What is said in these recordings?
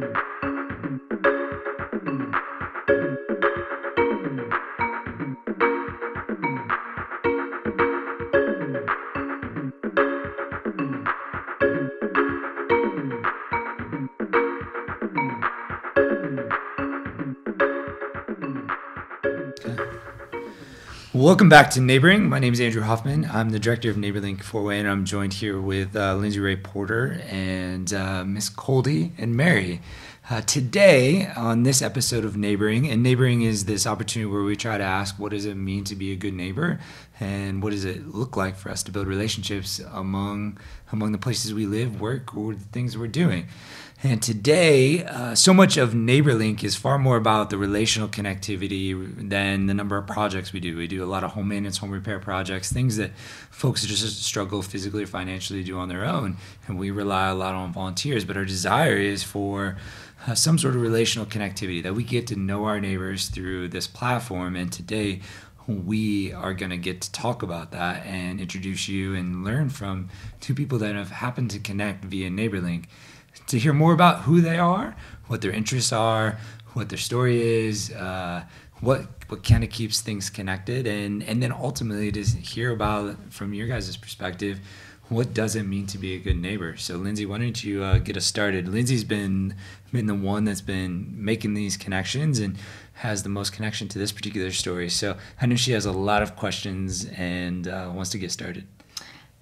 Thank you. Welcome back to Neighboring. My name is Andrew Hoffman. I'm the director of NeighborLink Fort Wayne, and I'm joined here with uh, Lindsay Ray Porter and uh, Miss Coldy and Mary. Uh, today, on this episode of Neighboring, and Neighboring is this opportunity where we try to ask what does it mean to be a good neighbor, and what does it look like for us to build relationships among among the places we live, work, or the things we're doing. And today, uh, so much of NeighborLink is far more about the relational connectivity than the number of projects we do. We do a lot of home maintenance, home repair projects, things that folks just struggle physically or financially to do on their own. And we rely a lot on volunteers. But our desire is for uh, some sort of relational connectivity that we get to know our neighbors through this platform. And today, we are going to get to talk about that and introduce you and learn from two people that have happened to connect via NeighborLink to hear more about who they are, what their interests are, what their story is, uh, what what kind of keeps things connected, and and then ultimately to hear about from your guys' perspective, what does it mean to be a good neighbor? So Lindsay, why don't you uh, get us started? Lindsay's been been the one that's been making these connections and has the most connection to this particular story. So I know she has a lot of questions and uh, wants to get started.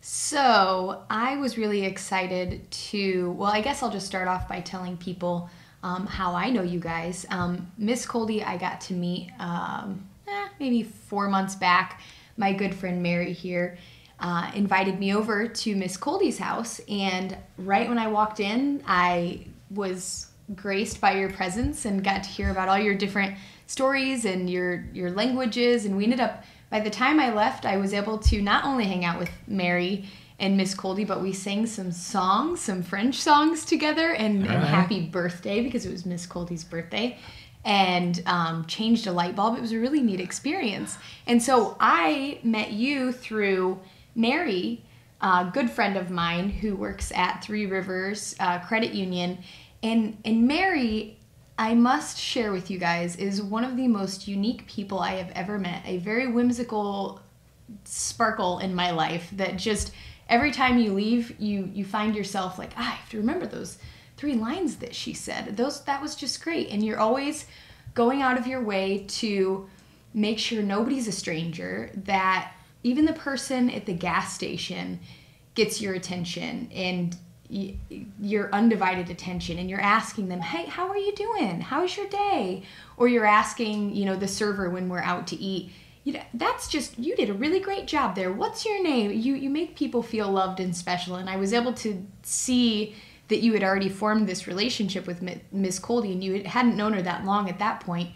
So I was really excited to. Well, I guess I'll just start off by telling people um, how I know you guys. Um, Miss Coldy, I got to meet um, eh, maybe four months back. My good friend Mary here uh, invited me over to Miss Coldy's house, and right when I walked in, I was graced by your presence and got to hear about all your different stories and your your languages, and we ended up by the time I left, I was able to not only hang out with Mary and Miss Coldy, but we sang some songs, some French songs together, and, and happy birthday because it was Miss Coldy's birthday, and um, changed a light bulb. It was a really neat experience. And so I met you through Mary, a good friend of mine who works at Three Rivers uh, Credit Union, and and Mary I must share with you guys is one of the most unique people I have ever met. A very whimsical sparkle in my life that just every time you leave, you you find yourself like, ah, I have to remember those three lines that she said. Those that was just great. And you're always going out of your way to make sure nobody's a stranger, that even the person at the gas station gets your attention and your undivided attention and you're asking them hey how are you doing? How's your day? Or you're asking you know the server when we're out to eat. You know, that's just you did a really great job there. What's your name? You you make people feel loved and special. And i was able to see that you had already formed this relationship with miss coldy and you hadn't known her that long at that point.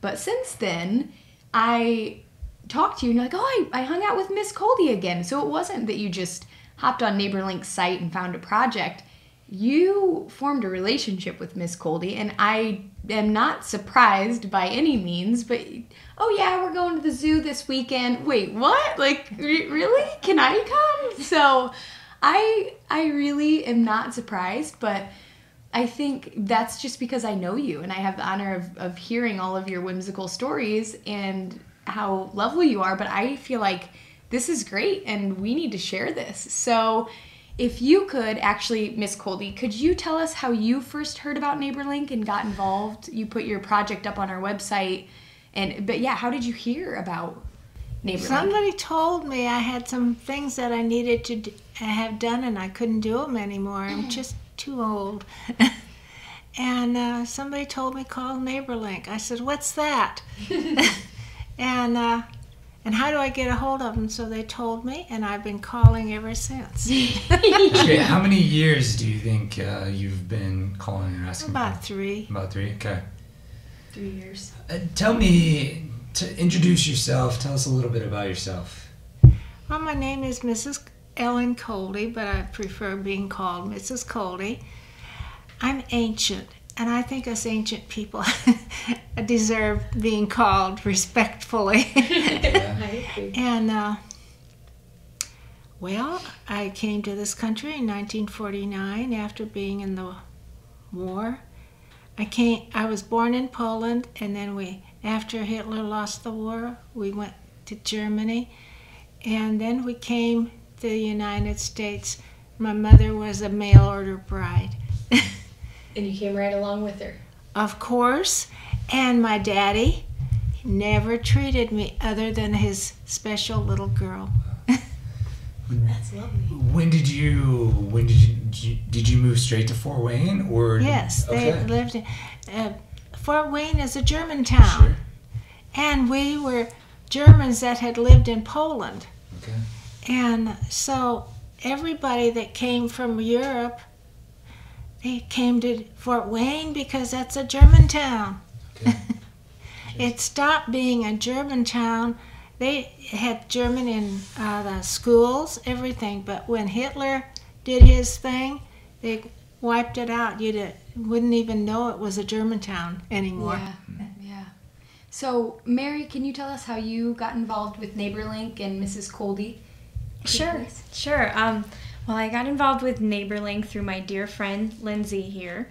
But since then i talked to you and you're like oh i, I hung out with miss coldy again. So it wasn't that you just hopped on NeighborLink's site and found a project, you formed a relationship with Miss Coldy, and I am not surprised by any means, but oh yeah, we're going to the zoo this weekend. Wait, what? Like really? Can I come? So I I really am not surprised, but I think that's just because I know you and I have the honor of, of hearing all of your whimsical stories and how lovely you are, but I feel like this is great and we need to share this. So, if you could actually, Miss Coldy, could you tell us how you first heard about NeighborLink and got involved? You put your project up on our website, and but yeah, how did you hear about NeighborLink? Somebody told me I had some things that I needed to do, have done, and I couldn't do them anymore. I'm just too old. and uh, somebody told me call NeighborLink. I said, "What's that?" and uh, and how do I get a hold of them? So they told me, and I've been calling ever since. okay, how many years do you think uh, you've been calling and asking? About for? three. About three. Okay. Three years. Uh, tell me to introduce yourself. Tell us a little bit about yourself. Well, my name is Mrs. Ellen Coldy, but I prefer being called Mrs. Coldy. I'm ancient, and I think us ancient people deserve being called respectfully. and uh, well, I came to this country in 1949 after being in the war. I came. I was born in Poland, and then we, after Hitler lost the war, we went to Germany, and then we came to the United States. My mother was a mail order bride, And you came right along with her. of course, and my daddy never treated me other than his special little girl. That's lovely. When did you when did you did you, did you move straight to Fort Wayne or Yes, they lived in uh, Fort Wayne is a German town, Sure. and we were Germans that had lived in Poland. Okay. And so everybody that came from Europe, they came to Fort Wayne because that's a German town. Okay. It stopped being a German town. They had German in uh, the schools, everything. But when Hitler did his thing, they wiped it out. You would wouldn't even know it was a German town anymore. Yeah, yeah. So, Mary, can you tell us how you got involved with NeighborLink and Mrs. Coldy? Sure, sure. Um, well, I got involved with NeighborLink through my dear friend Lindsay here.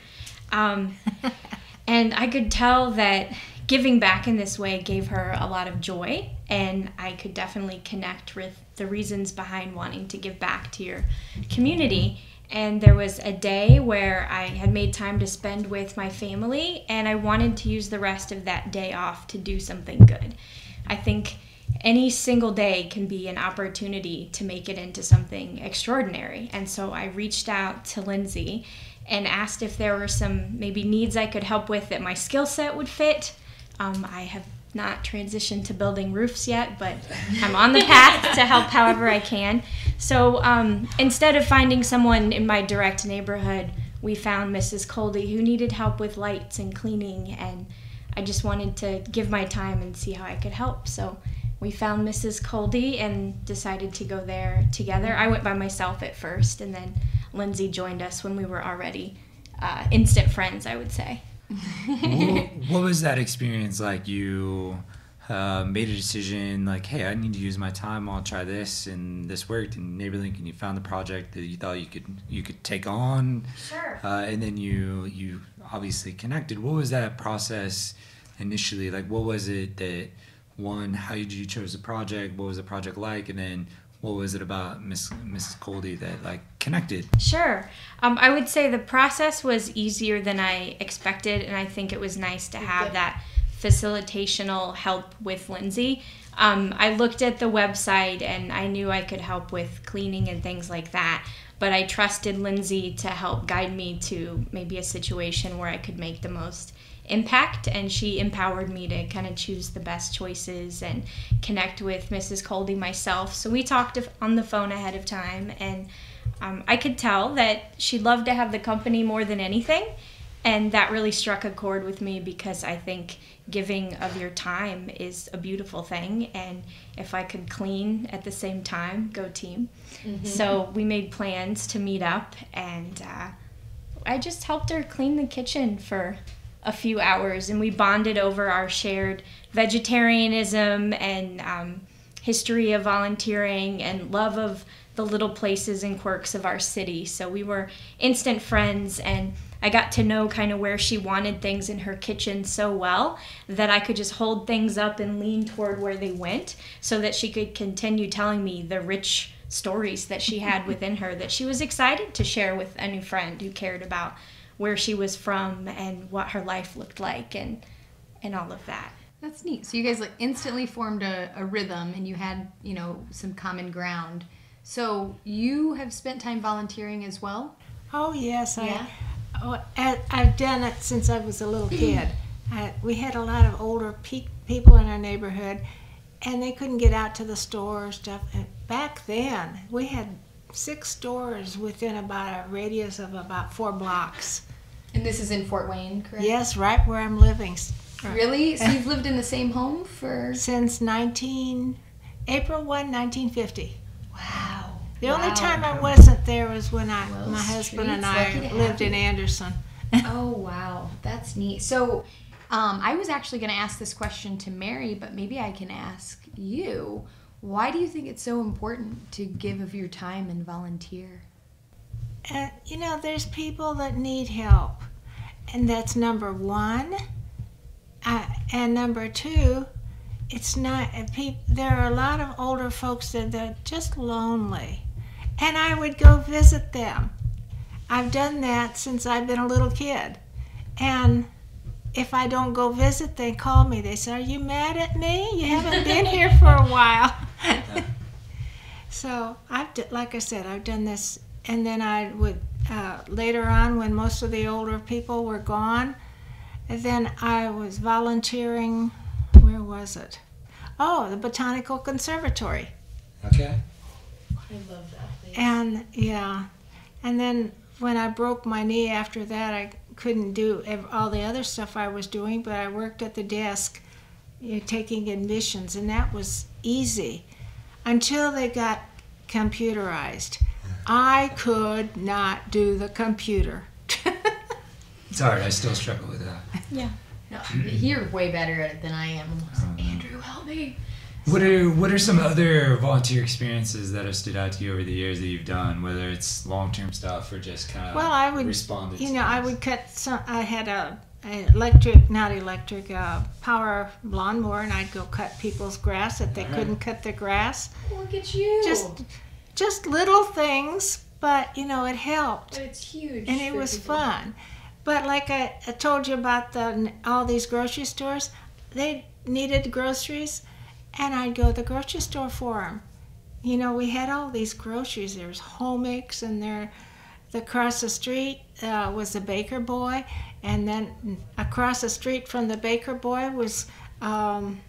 Um, and I could tell that giving back in this way gave her a lot of joy, and I could definitely connect with the reasons behind wanting to give back to your community. And there was a day where I had made time to spend with my family, and I wanted to use the rest of that day off to do something good. I think any single day can be an opportunity to make it into something extraordinary. And so I reached out to Lindsay and asked if there were some maybe needs I could help with that my skill set would fit. Um, I have not transitioned to building roofs yet, but I'm on the path to help however I can. So um, instead of finding someone in my direct neighborhood, we found Mrs. Coldy who needed help with lights and cleaning, and I just wanted to give my time and see how I could help. So we found Mrs. Coldy and decided to go there together. I went by myself at first, and then Lindsay joined us when we were already uh, instant friends, I would say. what, what was that experience like? You uh, made a decision like, hey, I need to use my time. I'll try this, and this worked. And NeighborLink, and you found the project that you thought you could you could take on, Sure. uh, and then you you obviously connected. What was that process initially? Like, what was it that one? How did you chose the project? What was the project like? And then what was it about Miss Mrs. Coldy that like connected? Sure. Um, I would say the process was easier than I expected, and I think it was nice to have Good. that facilitational help with Lindsay. Um, I looked at the website and I knew I could help with cleaning and things like that, but I trusted Lindsay to help guide me to maybe a situation where I could make the most impact and she empowered me to kind of choose the best choices and connect with mrs coldy myself. So we talked on the phone ahead of time and um, i could tell that she loved to have the company more than anything and that really struck a chord with me because i think giving of your time is a beautiful thing and if i could clean at the same time go team. So we made plans to meet up and uh, I just helped her clean the kitchen for a few hours, and we bonded over our shared vegetarianism and um, history of volunteering and love of the little places and quirks of our city. So we were instant friends, and I got to know kind of where she wanted things in her kitchen so well that I could just hold things up and lean toward where they went so that she could continue telling me the rich stories that she had within her that she was excited to share with a new friend who cared about where she was from and what her life looked like and and all of that. That's neat. So you guys like instantly formed a, a rhythm and you had, you know, some common ground. So you have spent time volunteering as well? Oh yes, Yeah. I. Oh, I, I've done it since I was a little kid. I, we had a lot of older pe- people in our neighborhood, and they couldn't get out to the store or stuff. And back then, we had six stores within about a radius of about four blocks. And this is in Fort Wayne, correct? Yes, right where I'm living Really? So you've lived in the same home for since 19 April 1, 1950. Wow. The only time I wasn't there was when I, my husband and I lived in. Anderson. Oh wow, that's neat. So, um, I was actually going to ask this question to Mary, but maybe I can ask you. Why do you think it's so important to give of your time and volunteer? And you know, there's people that need help, and that's number one. Uh, and number two, it's not. People, there are a lot of older folks that they're just lonely, and I would go visit them. I've done that since I've been a little kid, and if I don't go visit, they call me. They say, "Are you mad at me? You haven't been here for a while." so I've, like I said, I've done this, and then I would uh, later on when most of the older people were gone. And then I was volunteering. Where was it? Oh, the Botanical Conservatory. Okay. I love that place. And yeah, and then when I broke my knee after that, I couldn't do all the other stuff I was doing, but I worked at the desk you know, taking admissions, and that was easy until they got computerized. I could not do the computer. It's hard. I still struggle with that. Yeah. No, you're way better at it than I am. Andrew, help me. What are what are some other volunteer experiences that have stood out to you over the years that you've done, whether it's long term stuff or just kind of Well, I would, responded you to know, I would cut some. I had a, a electric, not electric, uh, power lawnmower, and I'd go cut people's grass if they Alright. couldn't cut their grass. Look at you. Just, just little things, but you know, it helped. but it's huge. and it was people. fun. But like I, I told you about the all these grocery stores, they needed groceries, and I'd go to the grocery store for them. You know, we had all these groceries. There was Homix, and there, across the street uh, was the Baker Boy, and then across the street from the Baker Boy was, um,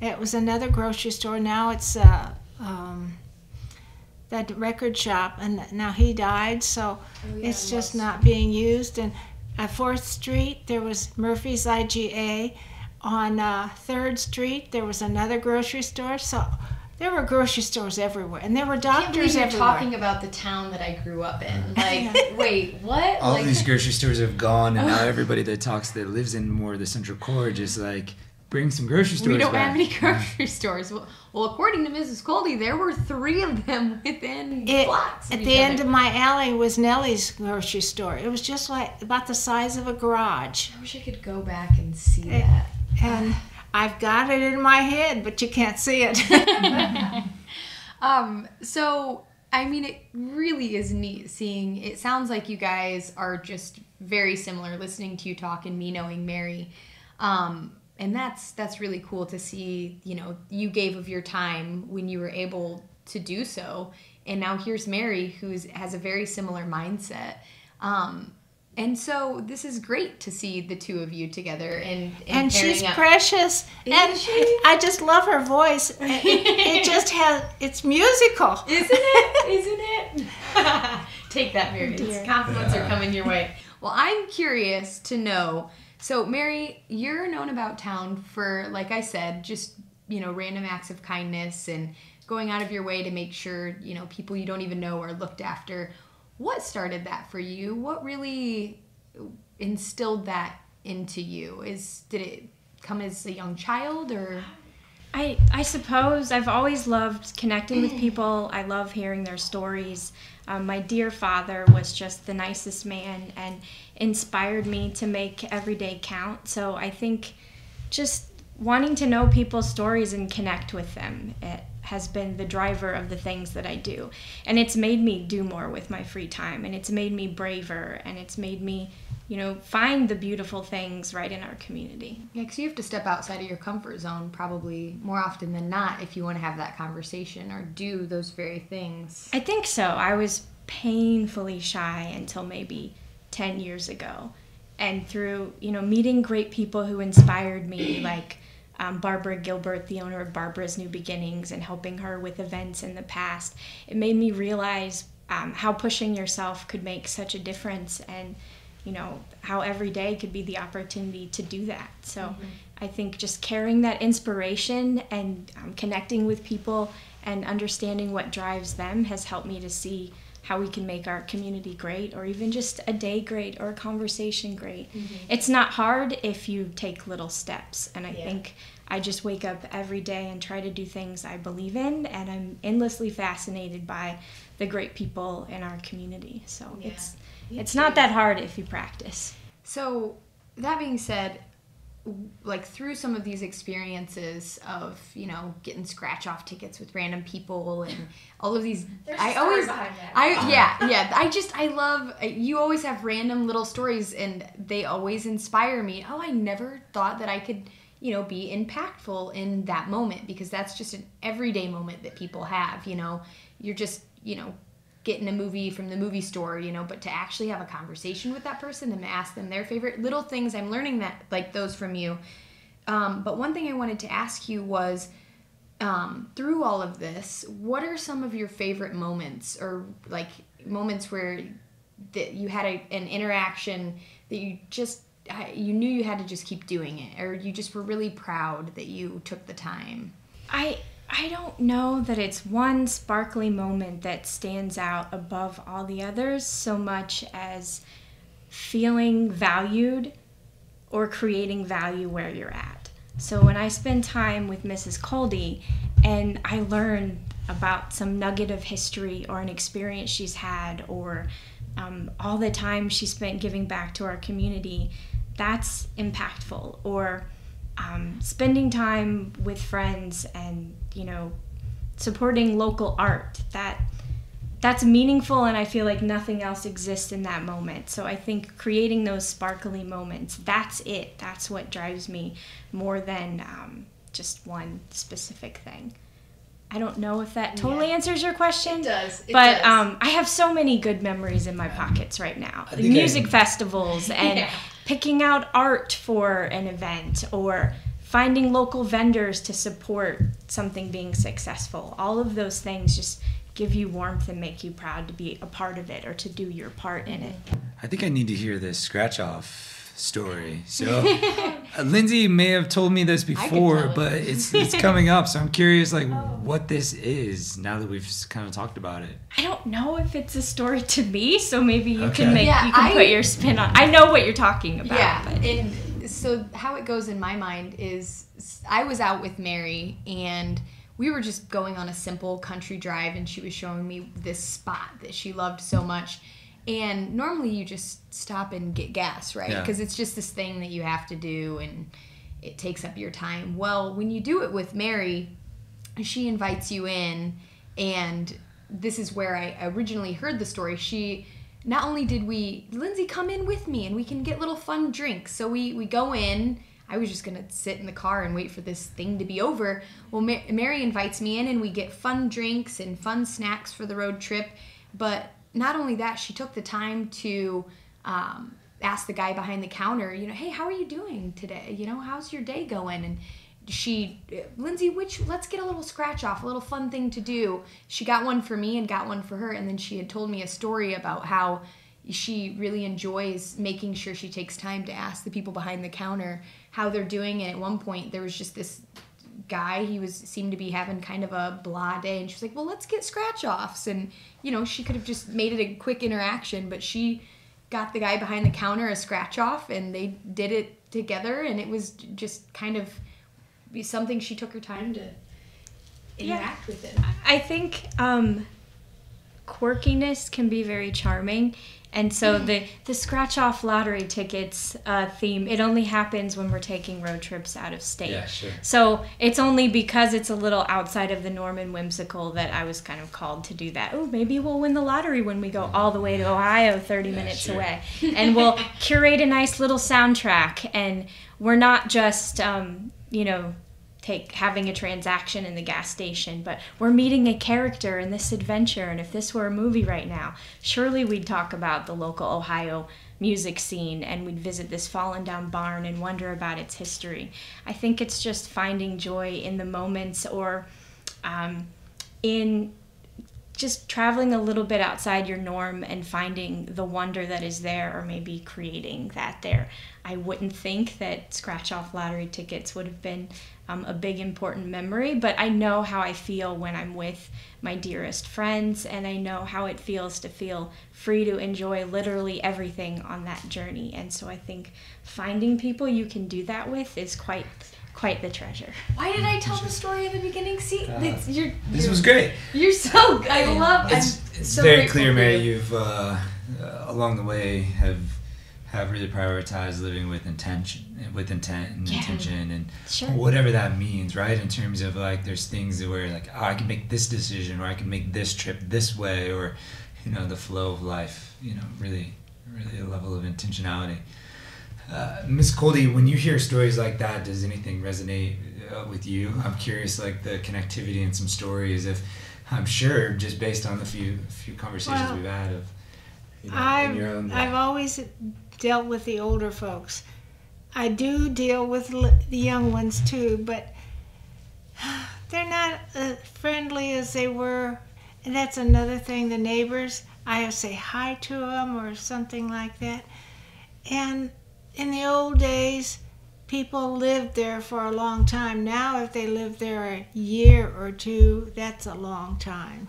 it was another grocery store. Now it's uh, um, that record shop, and now he died, so Oh, yeah, it's just Lowe's. not being used. And at Fourth Street, there was Murphy's IGA. On uh, Third Street, there was another grocery store. So there were grocery stores everywhere, and there were I can't doctors you're everywhere. talking about the town that I grew up in. Like, wait, what? all like, these grocery stores have gone, and now everybody that talks that lives in more of the central core just like bring some grocery stores we don't back. have any grocery stores. Well, well, according to Mrs. Coldy, there were three of them within It- blocks. at the each end other. of my alley was Nellie's grocery store. It was just like about the size of a garage. I wish I could go back and see Eh. that. And I've got it in my head, but you can't see it. Um, so I mean, it really is neat seeing. It sounds like you guys are just very similar. Listening to you talk and me knowing Mary, um, and that's that's really cool to see. You know, you gave of your time when you were able to do so, and now here's Mary, who's has a very similar mindset. Um, and so this is great to see the two of you together and and, and she's up. precious. and she? I just love her voice. It, it just has, it's musical. Isn't it? Isn't it? Take that, Mary. dear. It's compliments are coming your way. Well, I'm curious to know. So, Mary, you're known about town for, like I said, just you know, random acts of kindness and going out of your way to make sure you know people you don't even know are looked after. What started that for you? What really instilled that into you? Is did it come as a young child or? I, I suppose I've always loved connecting with people. I love hearing their stories. Um, my dear father was just the nicest man and inspired me to make every day count. So I think just wanting to know people's stories and connect with them it has been the driver of the things that I do. And it's made me do more with my free time and it's made me braver and it's made me, you know, find the beautiful things right in our community. Yeah, because you have to step outside of your comfort zone probably more often than not if you want to have that conversation or do those very things. I think so. I was painfully shy until maybe 10 years ago. And through, you know, meeting great people who inspired me, like um, Barbara Gilbert, the owner of Barbara's New Beginnings, and helping her with events in the past, it made me realize um, how pushing yourself could make such a difference and, you know, how every day could be the opportunity to do that. So I think just carrying that inspiration and um, connecting with people and understanding what drives them has helped me to see how we can make our community great or even just a day great or a conversation great. It's not hard if you take little steps. And I Yeah. think I just wake up every day and try to do things I believe in and I'm endlessly fascinated by the great people in our community. So Yeah. it's it's not that hard if you practice. So, that being said, like through some of these experiences of you know getting scratch off tickets with random people and all of these There's a i story always behind that. i yeah yeah i just i love you always have random little stories and they always inspire me oh i never thought that i could you know be impactful in that moment because that's just an everyday moment that people have you know you're just you know getting a movie from the movie store, you know, but to actually have a conversation with that person and ask them their favorite little things, I'm learning that like those from you. Um, but one thing I wanted to ask you was um, through all of this, what are some of your favorite moments or like moments where that you had a, an interaction that you just you knew you had to just keep doing it or you just were really proud that you took the time I I don't know that it's one sparkly moment that stands out above all the others so much as feeling valued or creating value where you're at. So when I spend time with Mrs. Coldy and I learn about some nugget of history or an experience she's had or um, all the time she spent giving back to our community, that's impactful. Or um, spending time with friends and you know supporting local art that that's meaningful and i feel like nothing else exists in that moment. So i think creating those sparkly moments that's it. That's what drives me more than um, just one specific thing. I don't know if that totally Yeah. answers your question It does, it but does. um, i have so many good memories in my pockets right now. I the think I- music festivals and Yeah. picking out art for an event or finding local vendors to support something being successful. All of those things just give you warmth and make you proud to be a part of it or to do your part in it. I think I need to hear this scratch off story. So, uh, Lindsay may have told me this before, tell it. but it's it's coming up. So I'm curious, like, what this is now that we've kind of talked about it. I don't know if it's a story to me, so maybe you Okay. can make Yeah, you can I- put your spin on. I know what you're talking about. Yeah, but- and so how it goes in my mind is I was out with Mary and we were just going on a simple country drive and she was showing me this spot that she loved so much. And normally you just stop and get gas, right? Yeah. Because it's just this thing that you have to do and it takes up your time. Well, when you do it with Mary, she invites you in and this is where i originally heard the story she not only did we lindsay come in with me and we can get little fun drinks. So we we go in. I was just gonna sit in the car and wait for this thing to be over. Well Ma- mary invites me in and we get fun drinks and fun snacks for the road trip. But not only that she took the time to um, ask the guy behind the counter you know hey how are you doing today? You know how's your day going? And she lindsay which let's get a little scratch off a little fun thing to do. She got one for me and got one for her and then she had told me a story about how she really enjoys making sure she takes time to ask the people behind the counter how they're doing and at one point there was just this guy he was seemed to be having kind of a blah day and she was like well let's get scratch offs and you know she could have just made it a quick interaction but she got the guy behind the counter a scratch off and they did it together and it was just kind of be something she took her time to Yeah. interact with it I think um, quirkiness can be very charming. And so the, the scratch off lottery tickets uh, theme, it only happens when we're taking road trips out of state. Yeah, sure. So it's only because it's a little outside of the norm and whimsical that I was kind of called to do that. Oh, maybe we'll win the lottery when we go all the way to Ohio, 30 Yeah, minutes sure. away. And we'll curate a nice little soundtrack. And we're not just, um, you know, take having a transaction in the gas station, but we're meeting a character in this adventure. And if this were a movie right now, surely we'd talk about the local Ohio music scene and we'd visit this fallen down barn and wonder about its history. I think it's just finding joy in the moments or um, in just traveling a little bit outside your norm and finding the wonder that is there or maybe creating that there. I wouldn't think that scratch off lottery tickets would have been um, a big important memory, but I know how I feel when I'm with my dearest friends and I know how it feels to feel free to enjoy literally everything on that journey. And so I think finding people you can do that with is quite quite the treasure. why did i tell the story in the beginning see it's, you're, This you're- was great. you're so i love It's it's So very clear, Mary. you. You've uh, uh, along the way have have really prioritized living with intention, with intent and Yeah. intention, and Sure. whatever that means, right? In terms of like, there's things where like, oh, I can make this decision, or I can make this trip this way, or you know, the flow of life. You know, really, really a level of intentionality. Uh, Miss Coldy, when you hear stories like that, does anything resonate uh, with you? I'm curious, like the connectivity in some stories. If I'm sure, just based on the few few conversations Well, we've had of, you know, I've, your own. I've always dealt with the older folks. I do deal with the young ones too, but they're not as friendly as they were. And that's another thing. The neighbors, I have say hi to them or something like that. And in the old days, people lived there for a long time. Now, if they live there a year or two, that's a long time.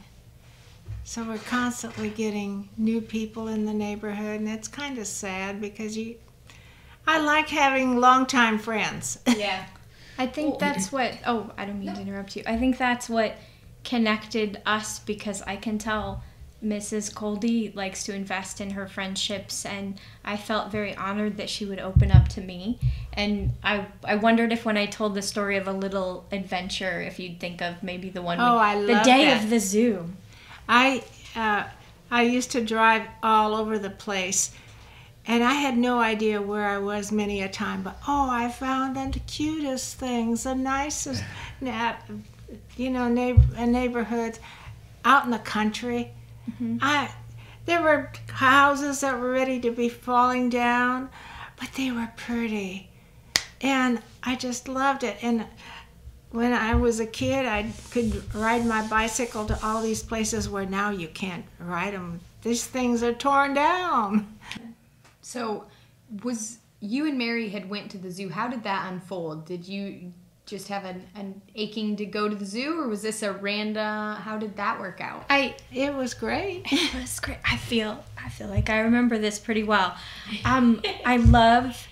So we're constantly getting new people in the neighborhood, and it's kind of sad because you. I like having longtime friends. Yeah. I think that's what. Oh, I don't mean to interrupt you. I think that's what connected us because I can tell Mrs. Coldy likes to invest in her friendships, and I felt very honored that she would open up to me. And I, I wondered if when I told the story of a little adventure, if you'd think of maybe the one. Oh, we- I the day that. of the zoo. I uh, I used to drive all over the place, and I had no idea where I was many a time. But oh, I found them the cutest things, the nicest, you know, neighbor, neighborhoods out in the country. Mm-hmm. I there were houses that were ready to be falling down, but they were pretty, and I just loved it. And when I was a kid, I could ride my bicycle to all these places where now you can't ride them. These things are torn down. So, was you and Mary had went to the zoo? How did that unfold? Did you just have an, an aching to go to the zoo, or was this a random? How did that work out? I It was great. It was great. I feel I feel like I remember this pretty well. Um, I love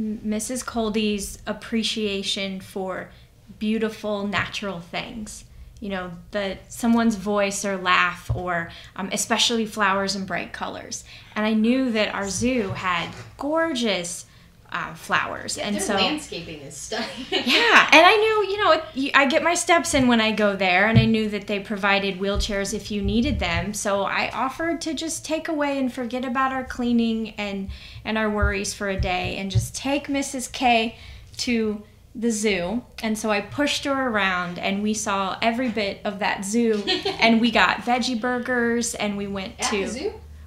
Mrs. Coldy's appreciation for beautiful natural things. You know, the someone's voice or laugh, or um, especially flowers and bright colors. And I knew that our zoo had gorgeous uh, flowers, and so landscaping is stunning. yeah, and I knew, you know, it- I get my steps in when I go there, and I knew that they provided wheelchairs if you needed them. So I offered to just take away and forget about our cleaning and and our worries for a day, and just take Mrs. K to the zoo. And so I pushed her around, and we saw every bit of that zoo, and we got veggie burgers, and we went to.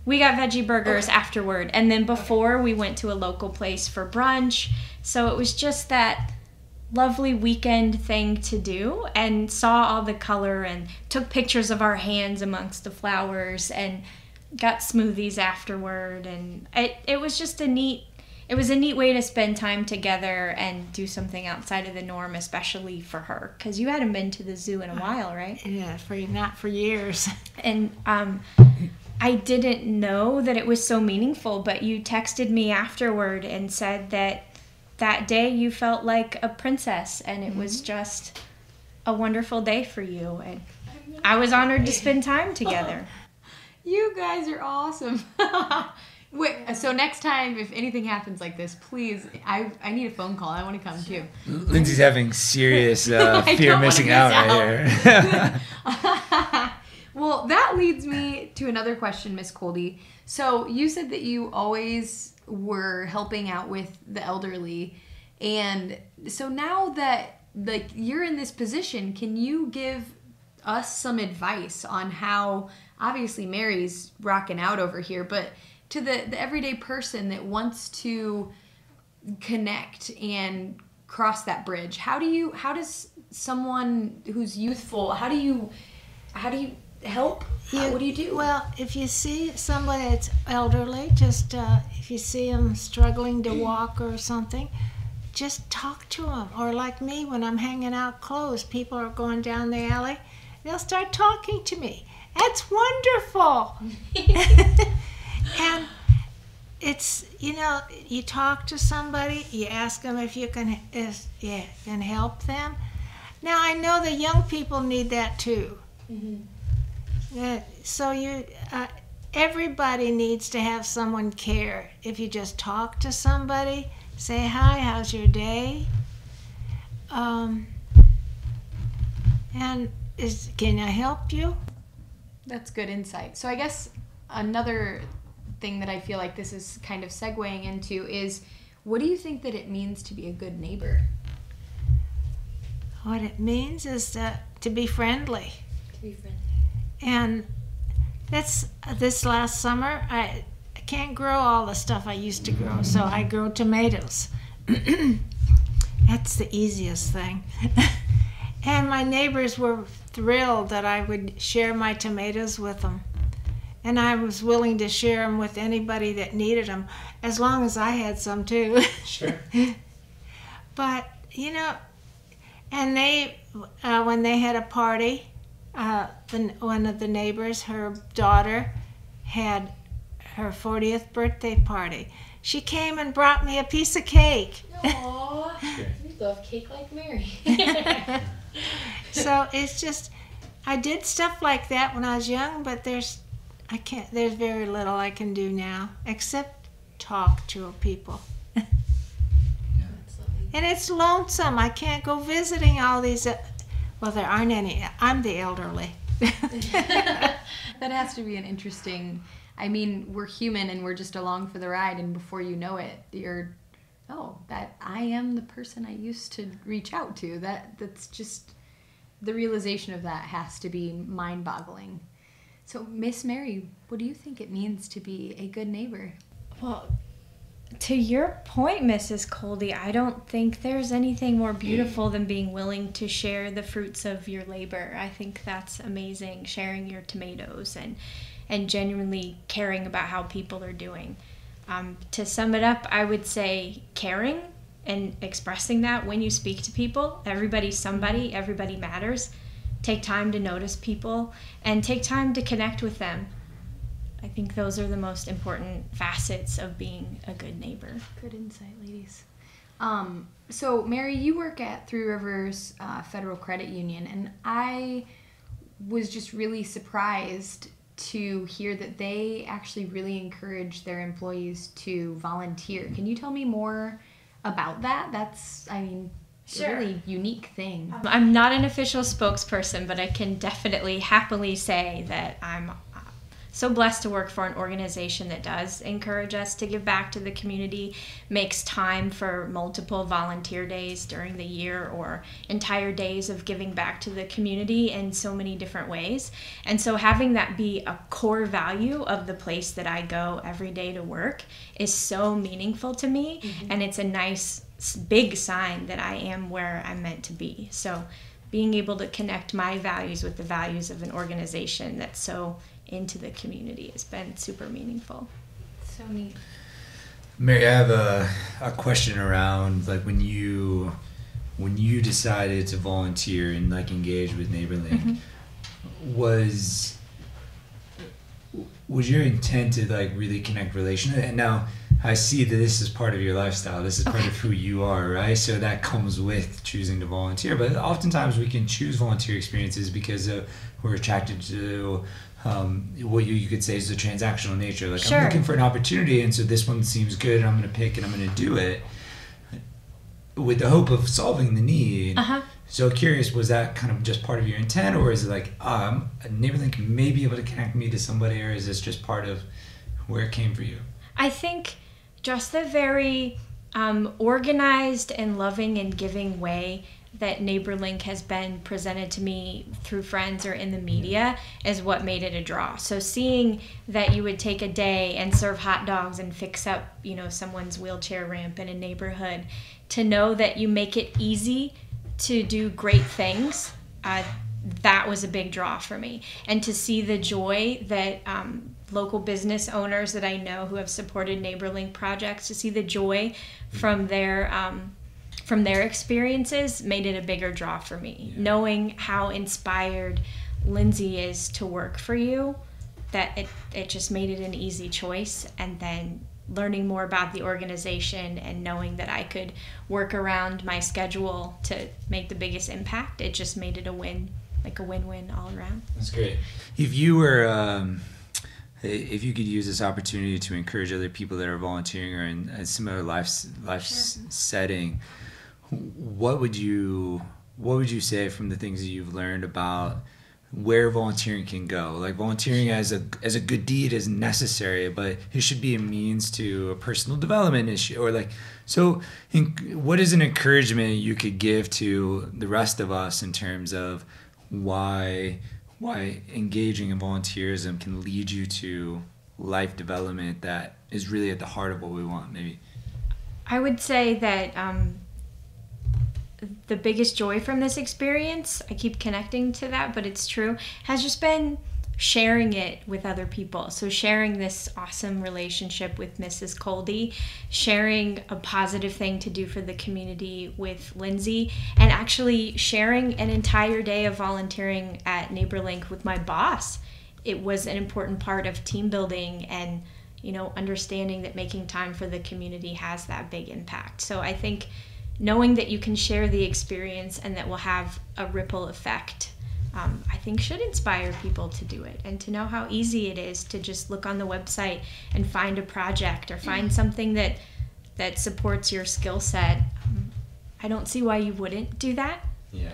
We got veggie burgers afterward, and then before we went to a local place for brunch. So it was just that lovely weekend thing to do, and saw all the color and took pictures of our hands amongst the flowers and got smoothies afterward, and it it was just a neat. It was a neat way to spend time together and do something outside of the norm, especially for her, because you hadn't been to the zoo in a while, right? yeah, for not for years. and um, I didn't know that it was so meaningful. But you texted me afterward and said that that day you felt like a princess, and it was just a wonderful day for you. And I was honored to spend time together. You guys are awesome. Wait, so next time, if anything happens like this, please, I I need a phone call. I want to come too. Lindsay's having serious uh, fear don't missing miss out out. right here. Well, that leads me to another question, Miss Coldy. So you said that you always were helping out with the elderly, and so now that like you're in this position, can you give us some advice on how? Obviously, Mary's rocking out over here, but to the the everyday person that wants to connect and cross that bridge how do you how does someone who's youthful how do you how do you help How- what do you do Well, if you see somebody that's elderly, just uh, if you see them struggling to walk or something, just talk to them. Or like me, when I'm hanging out clothes, people are going down the alley, they'll start talking to me. That's wonderful. and it's you know you talk to somebody, you ask them if you can if yeah can help them. Now I know the young people need that too. Uh, so you, uh, everybody needs to have someone care. If you just talk to somebody, say hi, how's your day? Um, and is can I help you? That's good insight. So I guess another thing that I feel like this is kind of segueing into is what do you think that it means to be a good neighbor? What it means is to, to be friendly. To be friendly. And that's this last summer. I, I can't grow all the stuff I used to grow, so I grow tomatoes. that's the easiest thing. and my neighbors were thrilled that I would share my tomatoes with them. And I was willing to share them with anybody that needed them, as long as I had some too. Sure. but, you know, and they, uh, when they had a party, uh, the, one of the neighbors, her daughter, had her 40th birthday party. She came and brought me a piece of cake. Aww, we love cake like Mary. so it's just, I did stuff like that when I was young, but there's, I can't, there's very little I can do now except talk to people. And it's lonesome. I can't go visiting all these. Well, there aren't any. I'm the elderly. that has to be an interesting. I mean, we're human and we're just along for the ride, and before you know it, you're, oh, that I am the person I used to reach out to. That that's just the realization of that has to be mind-boggling. So, Miss Mary, what do you think it means to be a good neighbor? Well, to your point, Mrs. Coldy, I don't think there's anything more beautiful than being willing to share the fruits of your labor. I think that's amazing, sharing your tomatoes and and genuinely caring about how people are doing. Um, to sum it up, I would say caring and expressing that when you speak to people. Everybody's somebody, everybody matters. Take time to notice people and take time to connect with them. I think those are the most important facets of being a good neighbor. Good insight, ladies. Um, so, Mary, you work at Three Rivers uh, Federal Credit Union, and I was just really surprised to hear that they actually really encourage their employees to volunteer. Can you tell me more about that? That's, I mean, Sure. a really unique thing. I'm not an official spokesperson, but I can definitely happily say that I'm so blessed to work for an organization that does encourage us to give back to the community, makes time for multiple volunteer days during the year or entire days of giving back to the community in so many different ways. And so having that be a core value of the place that I go every day to work is so meaningful to me mm-hmm. and it's a nice big sign that I am where I'm meant to be. So being able to connect my values with the values of an organization that's so into the community has been super meaningful. So neat. Mary, I have a, a question around like when you when you decided to volunteer and like engage with NeighborLink, was was your intent to like really connect relation? And now I see that this is part of your lifestyle. This is part of who you are, right? So that comes with choosing to volunteer. But oftentimes we can choose volunteer experiences because uh, we're attracted to um, what you, you could say is the transactional nature. Like Sure. I'm looking for an opportunity, and so this one seems good, and I'm going to pick and I'm going to do it with the hope of solving the need. Uh huh. So curious, was that kind of just part of your intent, or is it like um, a NeighborLink may be able to connect me to somebody, or is this just part of where it came for you? I think just the very um, organized and loving and giving way that NeighborLink has been presented to me through friends or in the media is what made it a draw. So seeing that you would take a day and serve hot dogs and fix up, you know, someone's wheelchair ramp in a neighborhood, to know that you make it easy to do great things. Uh, that was a big draw for me. And to see the joy that um, local business owners that I know who have supported NeighborLink projects, to see the joy from their um, from their experiences made it a bigger draw for me. Knowing how inspired Lindsay is to work for you, that it, it just made it an easy choice. And then learning more about the organization and knowing that I could work around my schedule to make the biggest impact, it just made it a win like a win-win all around. That's great. If you were, um, if you could use this opportunity to encourage other people that are volunteering or in a similar life life sure. setting, what would you what would you say from the things that you've learned about where volunteering can go? Like volunteering as a as a good deed is necessary, but it should be a means to a personal development issue or like so. What is an encouragement you could give to the rest of us in terms of why why engaging in volunteerism can lead you to life development that is really at the heart of what we want maybe i would say that um, the biggest joy from this experience i keep connecting to that but it's true has just been sharing it with other people. So, sharing this awesome relationship with Mrs. Coldy, sharing a positive thing to do for the community with Lindsay, and actually sharing an entire day of volunteering at NeighborLink with my boss. It was an important part of team building and you know understanding that making time for the community has that big impact. So I think knowing that you can share the experience and that will have a ripple effect um, I think should inspire people to do it and to know how easy it is to just look on the website and find a project or find something that that supports your skill set. Um, I don't see why you wouldn't do that. Yeah.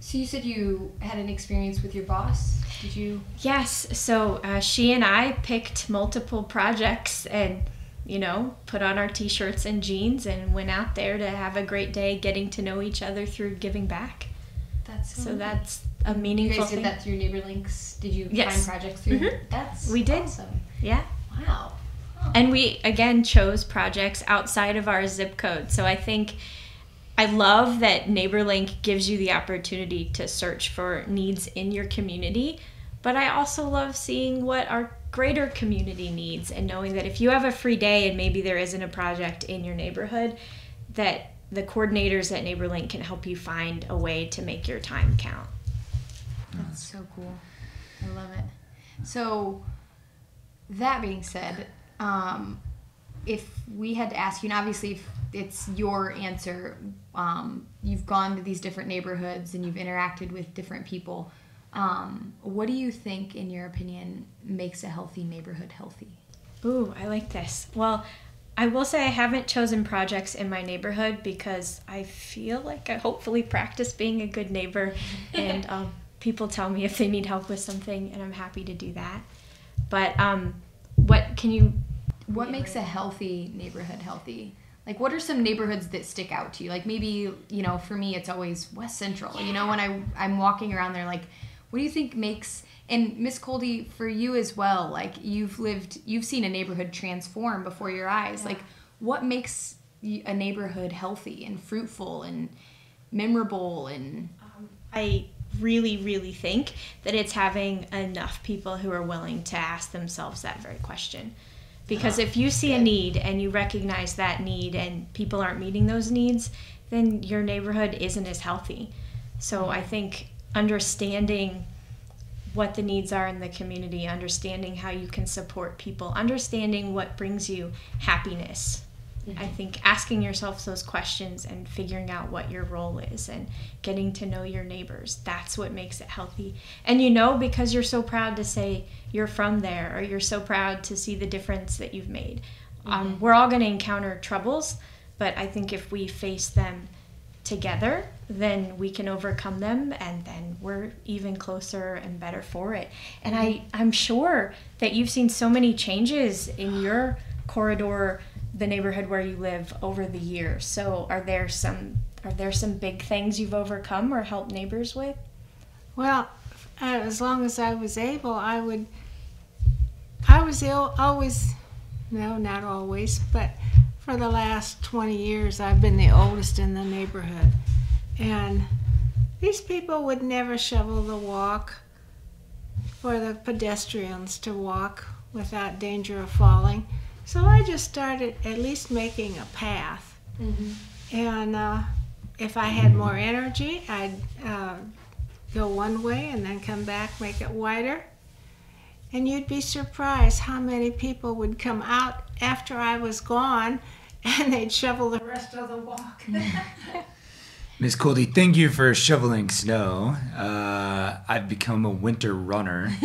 So you said you had an experience with your boss. Did you? Yes. So uh, she and I picked multiple projects and you know, put on our t-shirts and jeans and went out there to have a great day getting to know each other through giving back. That's so, so that's a meaningful you guys thing. did that through Neighbor Links. Did you yes. find projects through? Mm-hmm. That's we did. Awesome. Yeah. Wow. And we again chose projects outside of our zip code. So I think I love that NeighborLink gives you the opportunity to search for needs in your community, but I also love seeing what our greater community needs and knowing that if you have a free day and maybe there isn't a project in your neighborhood that the coordinators at NeighborLink can help you find a way to make your time count. That's so cool. I love it. So, that being said, um, if we had to ask you, and obviously if it's your answer, um, you've gone to these different neighborhoods and you've interacted with different people. Um, what do you think, in your opinion, makes a healthy neighborhood healthy? Ooh, I like this. Well, I will say I haven't chosen projects in my neighborhood because I feel like I hopefully practice being a good neighbor, and um, people tell me if they need help with something, and I'm happy to do that. But um, what can you? What makes a healthy neighborhood healthy? Like, what are some neighborhoods that stick out to you? Like, maybe you know, for me, it's always West Central. Yeah. You know, when I I'm walking around there, like, what do you think makes and Miss Coldy, for you as well, like you've lived, you've seen a neighborhood transform before your eyes. Yeah. Like, what makes a neighborhood healthy and fruitful and memorable? And um, I really, really think that it's having enough people who are willing to ask themselves that very question. Because if you see a need and you recognize that need and people aren't meeting those needs, then your neighborhood isn't as healthy. So I think understanding what the needs are in the community, understanding how you can support people, understanding what brings you happiness. Mm-hmm. I think asking yourself those questions and figuring out what your role is and getting to know your neighbors, that's what makes it healthy. And you know, because you're so proud to say you're from there or you're so proud to see the difference that you've made. Um, mm-hmm. Um, we're all going to encounter troubles, but I think if we face them together, then we can overcome them and then we're even closer and better for it. And I. I'm sure that you've seen so many changes in your corridor, the neighborhood where you live over the years. So are there some are there some big things you've overcome or helped neighbors with? Well, as long as I was able, I would I was ill always no, not always, but for the last 20 years, I've been the oldest in the neighborhood. And these people would never shovel the walk for the pedestrians to walk without danger of falling. So I just started at least making a path. Mm-hmm. And uh, if I had more energy, I'd uh, go one way and then come back, make it wider. And you'd be surprised how many people would come out after I was gone and they'd shovel the rest of the walk. Miss Coldy, thank you for shoveling snow. Uh, I've become a winter runner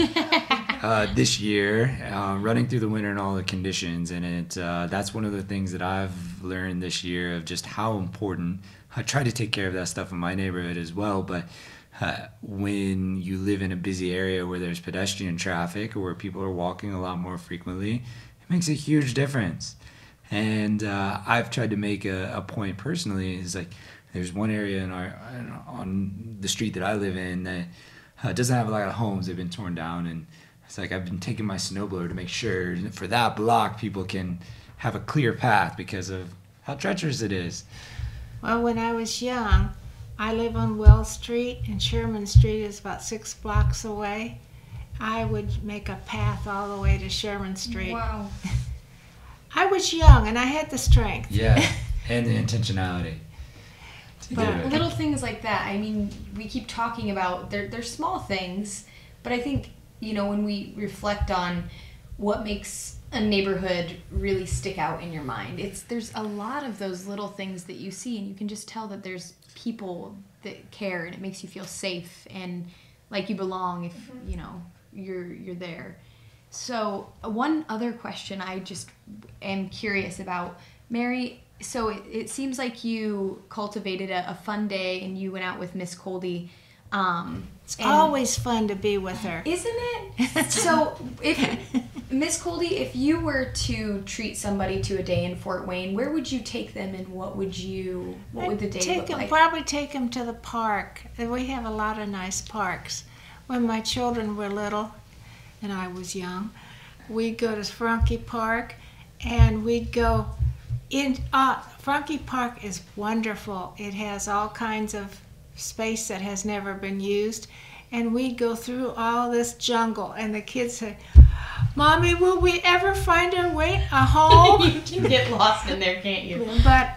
uh, this year, uh, running through the winter and all the conditions, and it uh, that's one of the things that I've learned this year of just how important. I try to take care of that stuff in my neighborhood as well, but uh, when you live in a busy area where there's pedestrian traffic or where people are walking a lot more frequently, it makes a huge difference. And uh, I've tried to make a, a point personally is like there's one area in our on the street that I live in that uh, doesn't have a lot of homes. They've been torn down, and it's like I've been taking my snowblower to make sure for that block people can have a clear path because of how treacherous it is. Well, when I was young, I live on Wells Street, and Sherman Street is about six blocks away. I would make a path all the way to Sherman Street. Wow. I was young and I had the strength. Yeah, and the intentionality. But it. little things like that. I mean, we keep talking about they're they're small things, but I think you know when we reflect on what makes a neighborhood really stick out in your mind. It's there's a lot of those little things that you see, and you can just tell that there's people that care, and it makes you feel safe and like you belong if mm-hmm. you know you're you're there. So one other question I just am curious about, Mary. So it, it seems like you cultivated a, a fun day and you went out with Miss Coldy. Um, It's always fun to be with her. isn't it? so if Miss Coldy, if you were to treat somebody to a day in Fort Wayne, where would you take them and what would you what would the day take look him, like? Probably take them to the park. We have a lot of nice parks. When my children were little and I was young, we'd go to Franke Park and we'd go in. Uh, Franke Park is wonderful. It has all kinds of space that has never been used. And we'd go through all this jungle, and the kids said, Mommy, will we ever find our way a home? you can get lost in there, can't you? but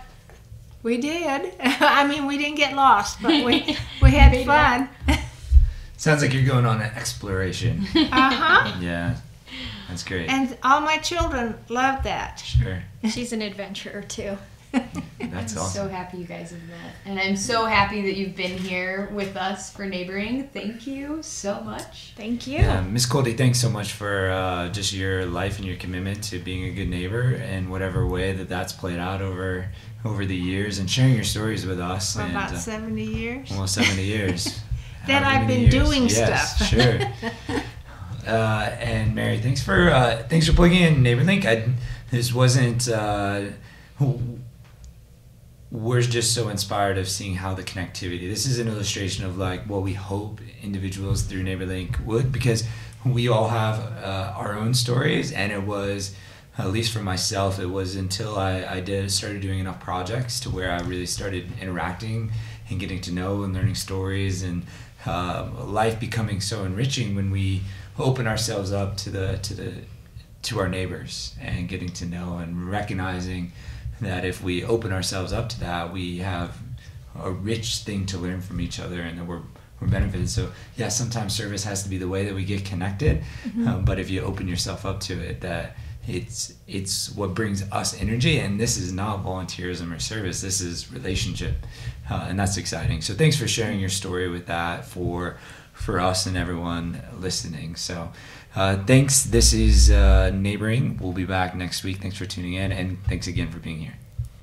we did. I mean, we didn't get lost, but we we had fun. Sounds like you're going on an exploration. Uh huh. yeah, that's great. And all my children love that. Sure, She's an adventurer too. that's I'm awesome. so happy you guys have met. And I'm so happy that you've been here with us for neighboring. Thank you so much. Thank you. Yeah, Miss Coldy, thanks so much for uh, just your life and your commitment to being a good neighbor, and whatever way that that's played out over over the years, and sharing your stories with us. For and, about uh, 70 years. almost seventy years. That I've been years. doing yes, stuff. Sure. Uh, and Mary, thanks for uh, thanks for plugging in NeighborLink. I, this wasn't. Uh, we're just so inspired of seeing how the connectivity. This is an illustration of like what we hope individuals through NeighborLink would, because we all have uh, our own stories, and it was. At least for myself, it was until I, I did started doing enough projects to where I really started interacting and getting to know and learning stories and uh, life becoming so enriching when we open ourselves up to the to the to our neighbors and getting to know and recognizing that if we open ourselves up to that, we have a rich thing to learn from each other and that we're we're benefited. So yeah, sometimes service has to be the way that we get connected, um, but if you open yourself up to it, that it's it's what brings us energy and this is not volunteerism or service this is relationship uh, and that's exciting. So thanks for sharing your story with that for for us and everyone listening. So uh, thanks. This is uh, neighboring. We'll be back next week. Thanks for tuning in and thanks again for being here